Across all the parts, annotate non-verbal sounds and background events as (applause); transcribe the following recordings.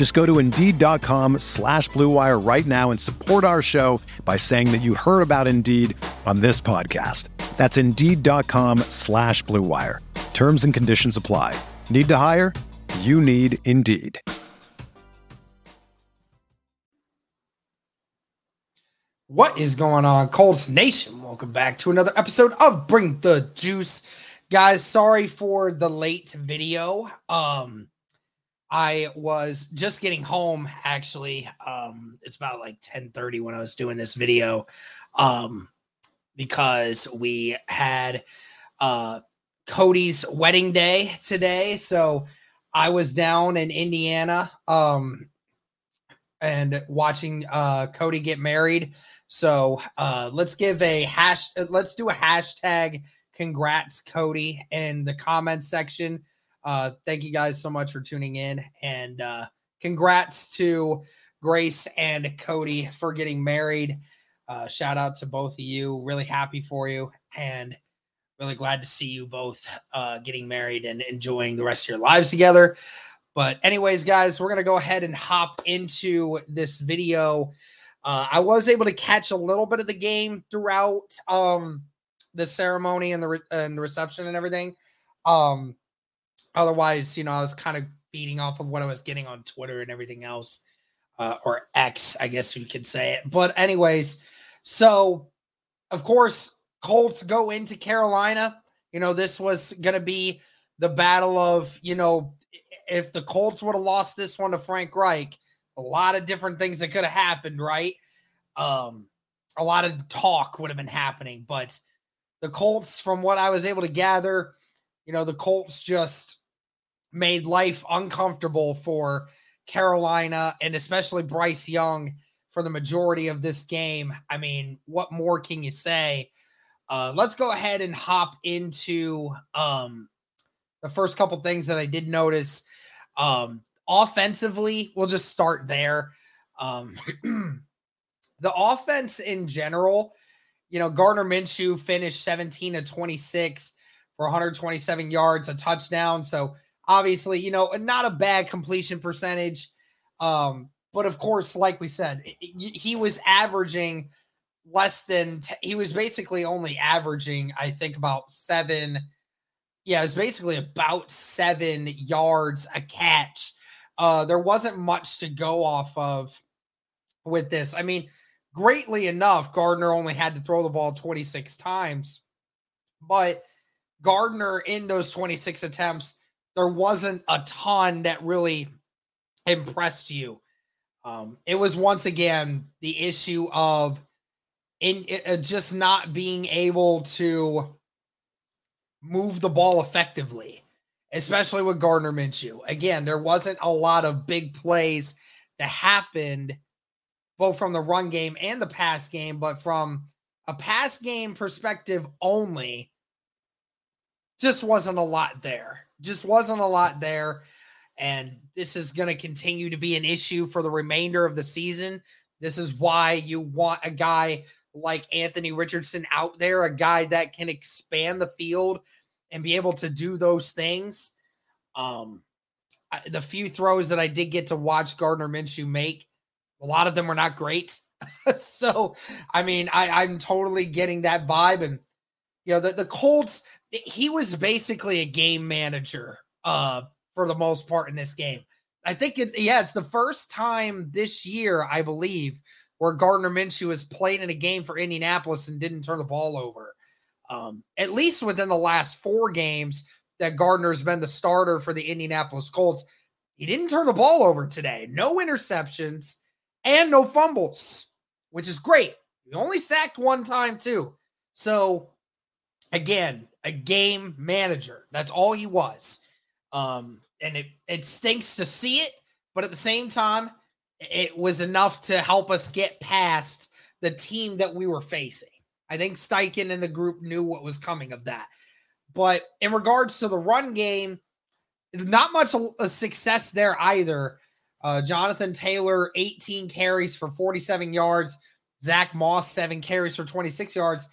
Just go to Indeed.com slash BlueWire right now and support our show by saying that you heard about Indeed on this podcast. That's Indeed.com slash BlueWire. Terms and conditions apply. Need to hire? You need Indeed. What is going on, Colts Nation? Welcome back to another episode of Bring the Juice. Guys, sorry for the late video. Um, I was just getting home actually. Um, it's about like 10:30 when I was doing this video. Um, because we had uh Cody's wedding day today. So I was down in Indiana um and watching uh Cody get married. So uh, let's give a hash. Let's do a hashtag. Congrats, Cody, in the comments section. Uh, thank you guys so much for tuning in, and uh, congrats to Grace and Cody for getting married. Uh, shout out to both of you. Really happy for you, and really glad to see you both uh, getting married and enjoying the rest of your lives together. But, anyways, guys, we're gonna go ahead and hop into this video. Uh, I was able to catch a little bit of the game throughout um, the ceremony and the re- and the reception and everything. Um, otherwise, you know, I was kind of feeding off of what I was getting on Twitter and everything else, uh, or X, I guess we could say it. But anyways, so of course, Colts go into Carolina. You know, this was going to be the battle of you know, if the Colts would have lost this one to Frank Reich a lot of different things that could have happened, right? Um, a lot of talk would have been happening, but the Colts, from what I was able to gather, you know, the Colts just made life uncomfortable for Carolina and especially Bryce Young for the majority of this game. I mean, what more can you say? Uh, let's go ahead and hop into um, the first couple things that I did notice. Um, offensively, we'll just start there. Um, (clears throat) the offense in general, you know, Gardner Minshew finished 17 to 26 for 127 yards, a touchdown. So obviously, you know, not a bad completion percentage. Um, but of course, like we said, he was averaging less than t- he was basically only averaging, I think, about seven. Yeah, it was basically about seven yards a catch uh, there wasn't much to go off of with this. I mean, greatly enough, Gardner only had to throw the ball 26 times, but Gardner in those 26 attempts, there wasn't a ton that really impressed you. Um, it was once again the issue of in uh, just not being able to move the ball effectively especially with Gardner Minshew. Again, there wasn't a lot of big plays that happened both from the run game and the pass game, but from a pass game perspective only, just wasn't a lot there. Just wasn't a lot there. And this is going to continue to be an issue for the remainder of the season. This is why you want a guy like Anthony Richardson out there, a guy that can expand the field and be able to do those things. Um, I, the few throws that I did get to watch Gardner Minshew make, a lot of them were not great. (laughs) so, I mean, I, I'm totally getting that vibe. And, you know, the, the Colts, he was basically a game manager uh, for the most part in this game. I think it, yeah, it's the first time this year, I believe, where Gardner Minshew has played in a game for Indianapolis and didn't turn the ball over. Um, at least within the last four games that Gardner's been the starter for the Indianapolis Colts, he didn't turn the ball over today. No interceptions and no fumbles, which is great. He only sacked one time, too. So, again, a game manager. That's all he was. Um, and it, it stinks to see it, but at the same time, it was enough to help us get past the team that we were facing. I think Steichen and the group knew what was coming of that. But in regards to the run game, not much a success there either. Uh, Jonathan Taylor, 18 carries for 47 yards. Zach Moss, seven carries for 26 yards.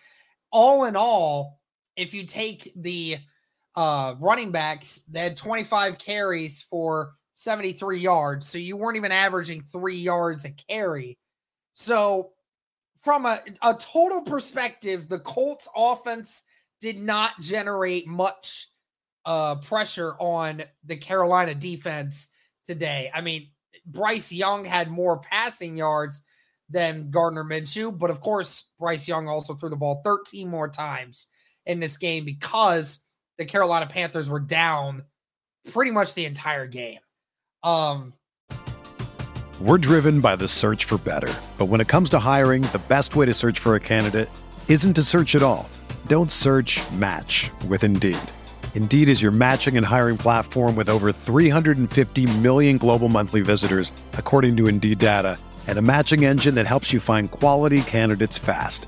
All in all, if you take the uh, running backs, they had 25 carries for 73 yards. So you weren't even averaging three yards a carry. So, from a, a total perspective, the Colts offense did not generate much uh, pressure on the Carolina defense today. I mean, Bryce Young had more passing yards than Gardner Minshew, but of course, Bryce Young also threw the ball 13 more times in this game because the Carolina Panthers were down pretty much the entire game. Um, we're driven by the search for better. But when it comes to hiring, the best way to search for a candidate isn't to search at all. Don't search match with Indeed. Indeed is your matching and hiring platform with over 350 million global monthly visitors, according to Indeed data, and a matching engine that helps you find quality candidates fast.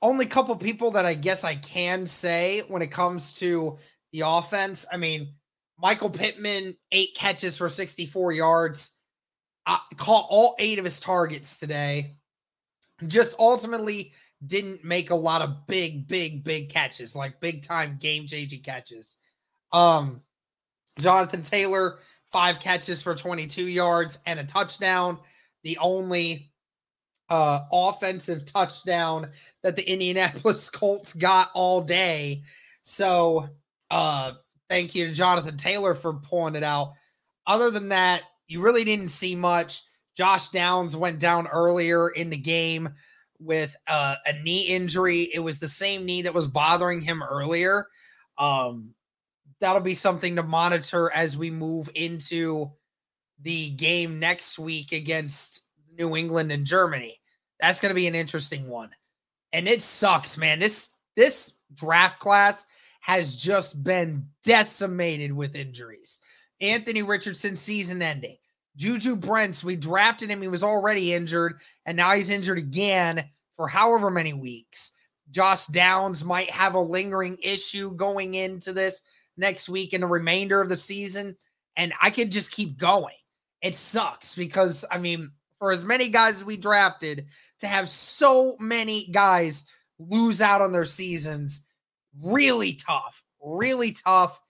Only couple people that I guess I can say when it comes to the offense. I mean, Michael Pittman, eight catches for 64 yards uh, caught all eight of his targets today. Just ultimately didn't make a lot of big, big, big catches, like big time game changing catches. Um, Jonathan Taylor, five catches for 22 yards and a touchdown. The only uh, offensive touchdown that the Indianapolis (laughs) Colts got all day. So, uh, thank you to Jonathan Taylor for pulling it out. Other than that, you really didn't see much. Josh Downs went down earlier in the game with uh, a knee injury. It was the same knee that was bothering him earlier. Um, that'll be something to monitor as we move into the game next week against New England and Germany. That's going to be an interesting one. And it sucks, man. This this draft class has just been decimated with injuries. Anthony Richardson season ending. Juju Brents, we drafted him. He was already injured, and now he's injured again for however many weeks. Josh Downs might have a lingering issue going into this next week and the remainder of the season. And I could just keep going. It sucks because, I mean, for as many guys as we drafted, to have so many guys lose out on their seasons, really tough, really tough.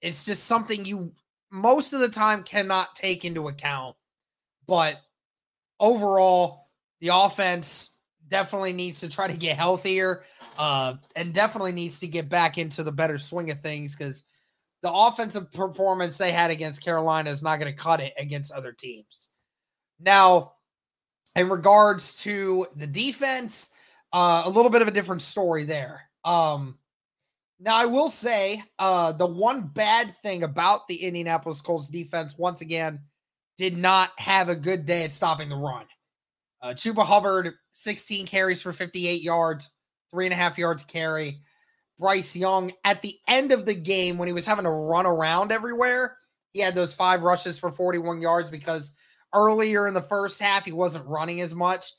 It's just something you most of the time cannot take into account. But overall, the offense definitely needs to try to get healthier uh, and definitely needs to get back into the better swing of things because the offensive performance they had against Carolina is not going to cut it against other teams. Now, in regards to the defense, uh, a little bit of a different story there. Um, now, I will say uh, the one bad thing about the Indianapolis Colts defense, once again, did not have a good day at stopping the run. Uh, Chuba Hubbard, 16 carries for 58 yards, three and a half yards carry. Bryce Young, at the end of the game, when he was having to run around everywhere, he had those five rushes for 41 yards because earlier in the first half, he wasn't running as much,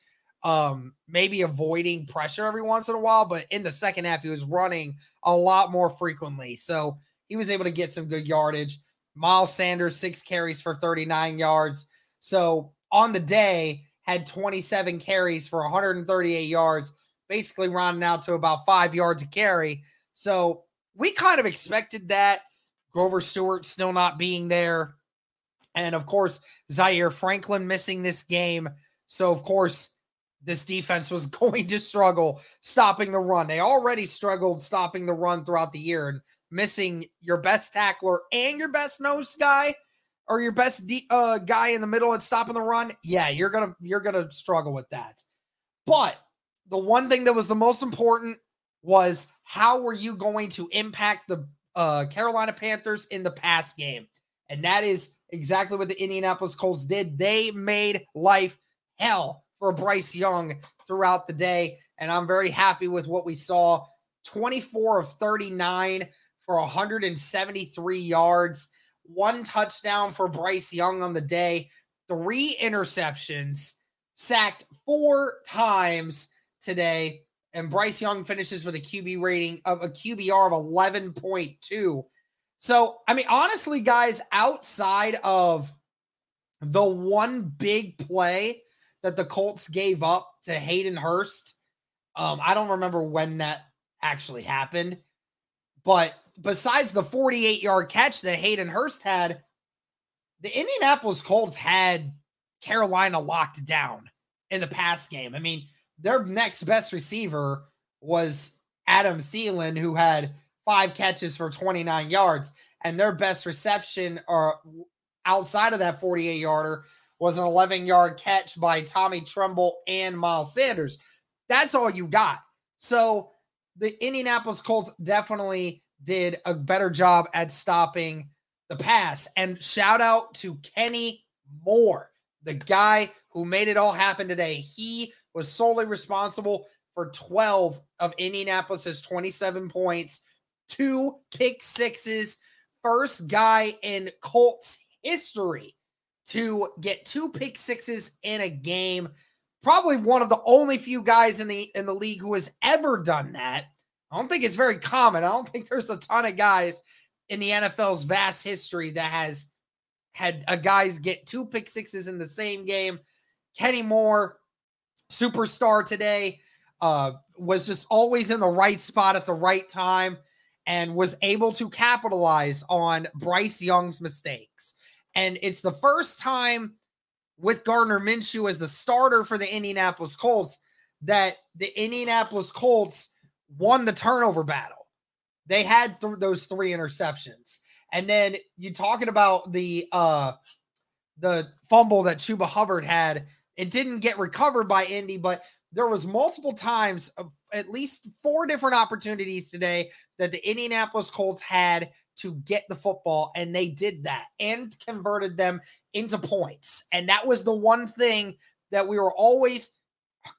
um, maybe avoiding pressure every once in a while. But in the second half, he was running a lot more frequently. So he was able to get some good yardage. Miles Sanders, six carries for 39 yards. So on the day, had 27 carries for 138 yards, basically rounding out to about five yards a carry. So we kind of expected that. Grover Stewart still not being there. And of course, Zaire Franklin missing this game. So, of course, this defense was (laughs) going to struggle stopping the run. They already struggled stopping the run throughout the year and missing your best tackler and your best nose guy or your best de- uh, guy in the middle and stopping the run. Yeah, you're going to you're going to struggle with that. But the one thing that was the most important was how were you going to impact the uh, Carolina Panthers in the pass game? And that is exactly what the Indianapolis Colts did. They made life hell for Bryce Young throughout the day. And I'm very happy with what we saw 24 of 39 for 173 yards, one touchdown for Bryce Young on the day, three interceptions, sacked four times today. And Bryce Young finishes with a QB rating of a QBR of 11.2. So, I mean, honestly, guys, outside of the one big play that the Colts gave up to Hayden Hurst, um, I don't remember when that actually happened. But besides the 48 yard catch that Hayden Hurst had, the Indianapolis Colts had Carolina locked down in the pass game. I mean, their next best receiver was Adam Thielen, who had five catches for 29 yards, and their best reception or outside of that 48 yarder was an 11 yard catch by Tommy Tremble and Miles Sanders. That's all you got. So the Indianapolis Colts definitely did a better job at stopping the pass. And shout out to Kenny Moore, the guy who made it all happen today. He was solely responsible for 12 of Indianapolis's 27 points, two pick sixes, first guy in Colts history to get two pick sixes in a game. Probably one of the only few guys in the in the league who has ever done that. I don't think it's very common. I don't think there's a ton of guys in the NFL's vast history that has had a guys get two pick sixes in the same game. Kenny Moore superstar today. Uh, was just always in the right spot at the right time and was able to capitalize on Bryce Young's mistakes. And it's the first time with Gardner Minshew as the starter for the Indianapolis Colts that the Indianapolis Colts won the turnover battle. They had th- those three interceptions. And then you talking about the uh the fumble that Chuba Hubbard had it didn't get recovered by Indy, but there was multiple times of at least four different opportunities today that the Indianapolis Colts had to get the football and they did that and converted them into points. And that was the one thing that we were always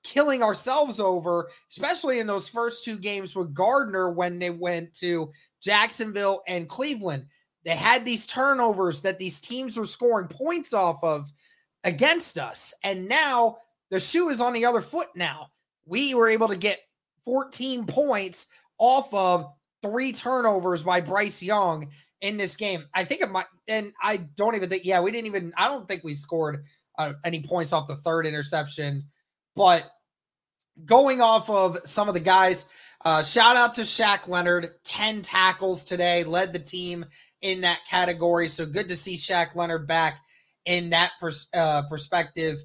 killing ourselves over, especially in those first two games with Gardner when they went to Jacksonville and Cleveland. They had these turnovers that these teams were scoring points off of against us. And now the shoe is on the other foot now. We were able to get 14 points off of three turnovers by Bryce Young in this game. I think it might, and I don't even think, yeah, we didn't even, I don't think we scored uh, any points off the third interception. But going off of some of the guys, uh, shout out to Shaq Leonard, 10 tackles today, led the team in that category. So good to see Shaq Leonard back in that pers- uh, perspective.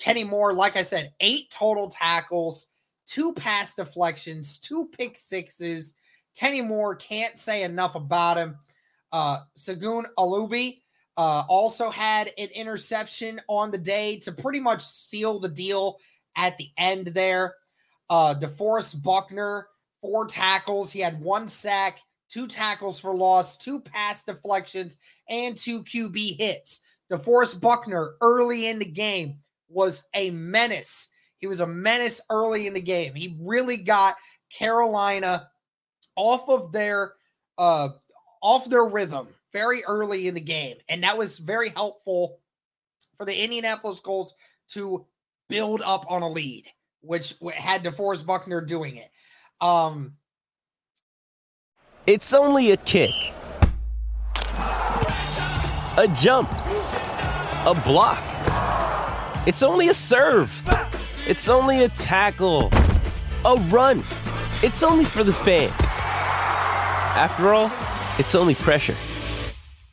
Kenny Moore, like I said, eight total tackles, two pass deflections, two pick sixes. Kenny Moore can't say enough about him. Uh, Segun Olubi uh, also had an interception on the day to pretty much seal the deal at the end there. Uh, DeForest Buckner, four tackles. He had one sack, two tackles for loss, two pass deflections, and two QB hits. DeForest Buckner early in the game was a menace. He was a menace early in the game. He really got Carolina off of their uh off their rhythm very early in the game and that was very helpful for the Indianapolis Colts to build up on a lead, which had DeForest Buckner doing it. Um, it's only a kick, a jump, a block. It's only a serve. It's only a tackle, a run. It's only for the fans. After all, it's only pressure.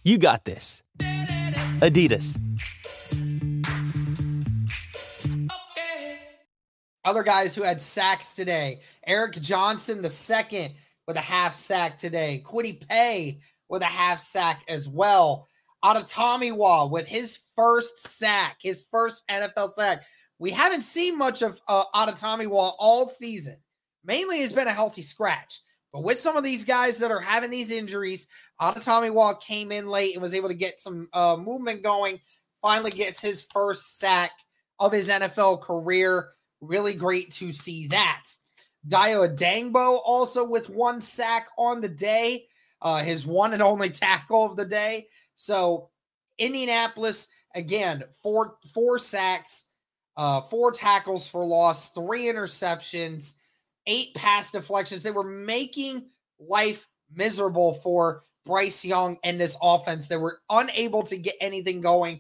You got this. Adidas. Other guys who had sacks today Eric Johnson, the second, with a half sack today. Kwity Paye with a half sack as well. Adetomiwa with his first sack, his first NFL sack. We haven't seen much of uh, Adetomiwa all season. Mainly has been a healthy scratch. But with some of these guys that are having these injuries, Adetomiwa came in late and was able to get some uh, movement going. Finally gets his first sack of his NFL career. Really great to see that. Dayo Odeyingbo also with one sack on the day, uh, his one and only tackle of the day. So Indianapolis again, four four sacks, uh, four tackles for loss, three interceptions, eight pass deflections. They were making life miserable for Bryce Young and this offense. They were unable to get anything going.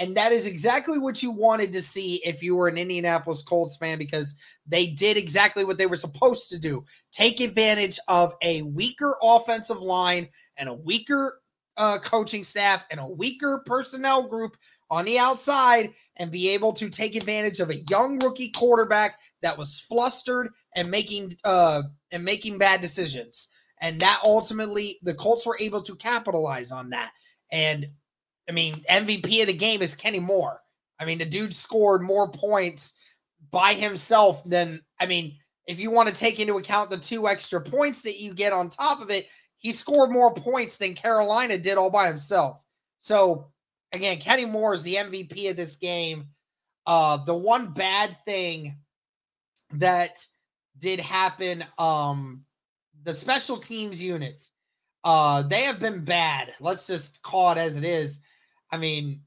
And that is exactly what you wanted to see if you were an Indianapolis Colts fan because they did exactly what they were supposed to do take advantage of a weaker offensive line and a weaker uh, coaching staff and a weaker personnel group on the outside and be able to take advantage of a young rookie quarterback that was flustered and making uh and making bad decisions. And that ultimately the Colts were able to capitalize on that. And I mean, MVP of the game is Kenny Moore. I mean, the dude scored more points by himself than I mean, if you want to take into account the two extra points that you get on top of it, he scored more points than Carolina did all by himself. So again, Kenny Moore is the MVP of this game. Uh, the one bad thing that did happen, um, the special teams units, uh, they have been bad. Let's just call it as it is. I mean,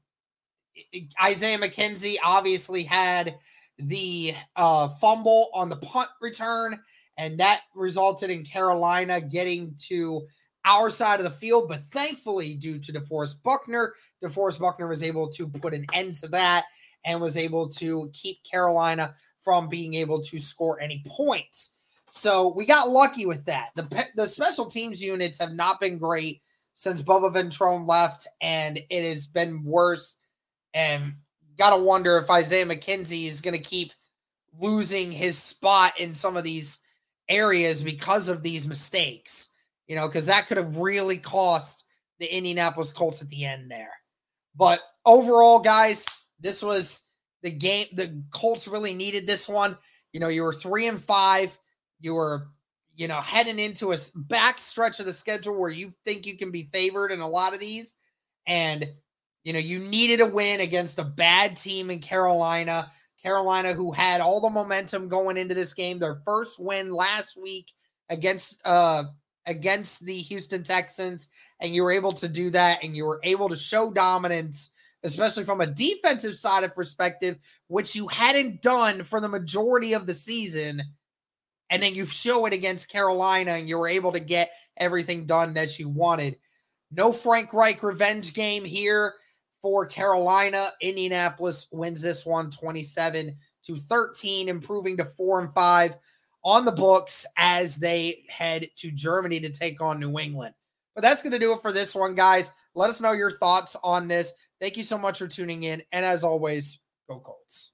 Isaiah McKenzie obviously had the uh, fumble on the punt return, and that resulted in Carolina getting to our side of the field. But thankfully, due to DeForest Buckner, DeForest Buckner was able to put an end to that and was able to keep Carolina from being able to score any points. So we got lucky with that. The, the special teams units have not been great since Bubba Ventrone left, and it has been worse. And got to wonder if Isaiah McKenzie is going to keep losing his spot in some of these areas because of these mistakes you know, because that could have really cost the Indianapolis Colts at the end there. But overall, guys, this was the game. The Colts really needed this one. You know, you were three and five. You were, you know, heading into a back stretch of the schedule where you think you can be favored in a lot of these. And, you know, you needed a win against a bad team in Carolina. Carolina, who had all the momentum going into this game, their first win last week against uh against the Houston Texans, and you were able to do that, and you were able to show dominance, especially from a defensive side of perspective, which you hadn't done for the majority of the season. And then you show it against Carolina, and you were able to get everything done that you wanted. No Frank Reich revenge game here for Carolina. Indianapolis wins this one 27 to 13, improving to 4 and 5 on the books as they head to Germany to take on New England. But that's going to do it for this one, guys. Let us know your thoughts on this. Thank you so much for tuning in. And as always, go Colts.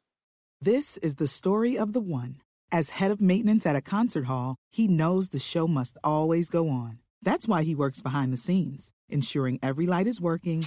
This is the story of the one. As head of maintenance at a concert hall, he knows the show must always go on. That's why he works behind the scenes, ensuring every light is working,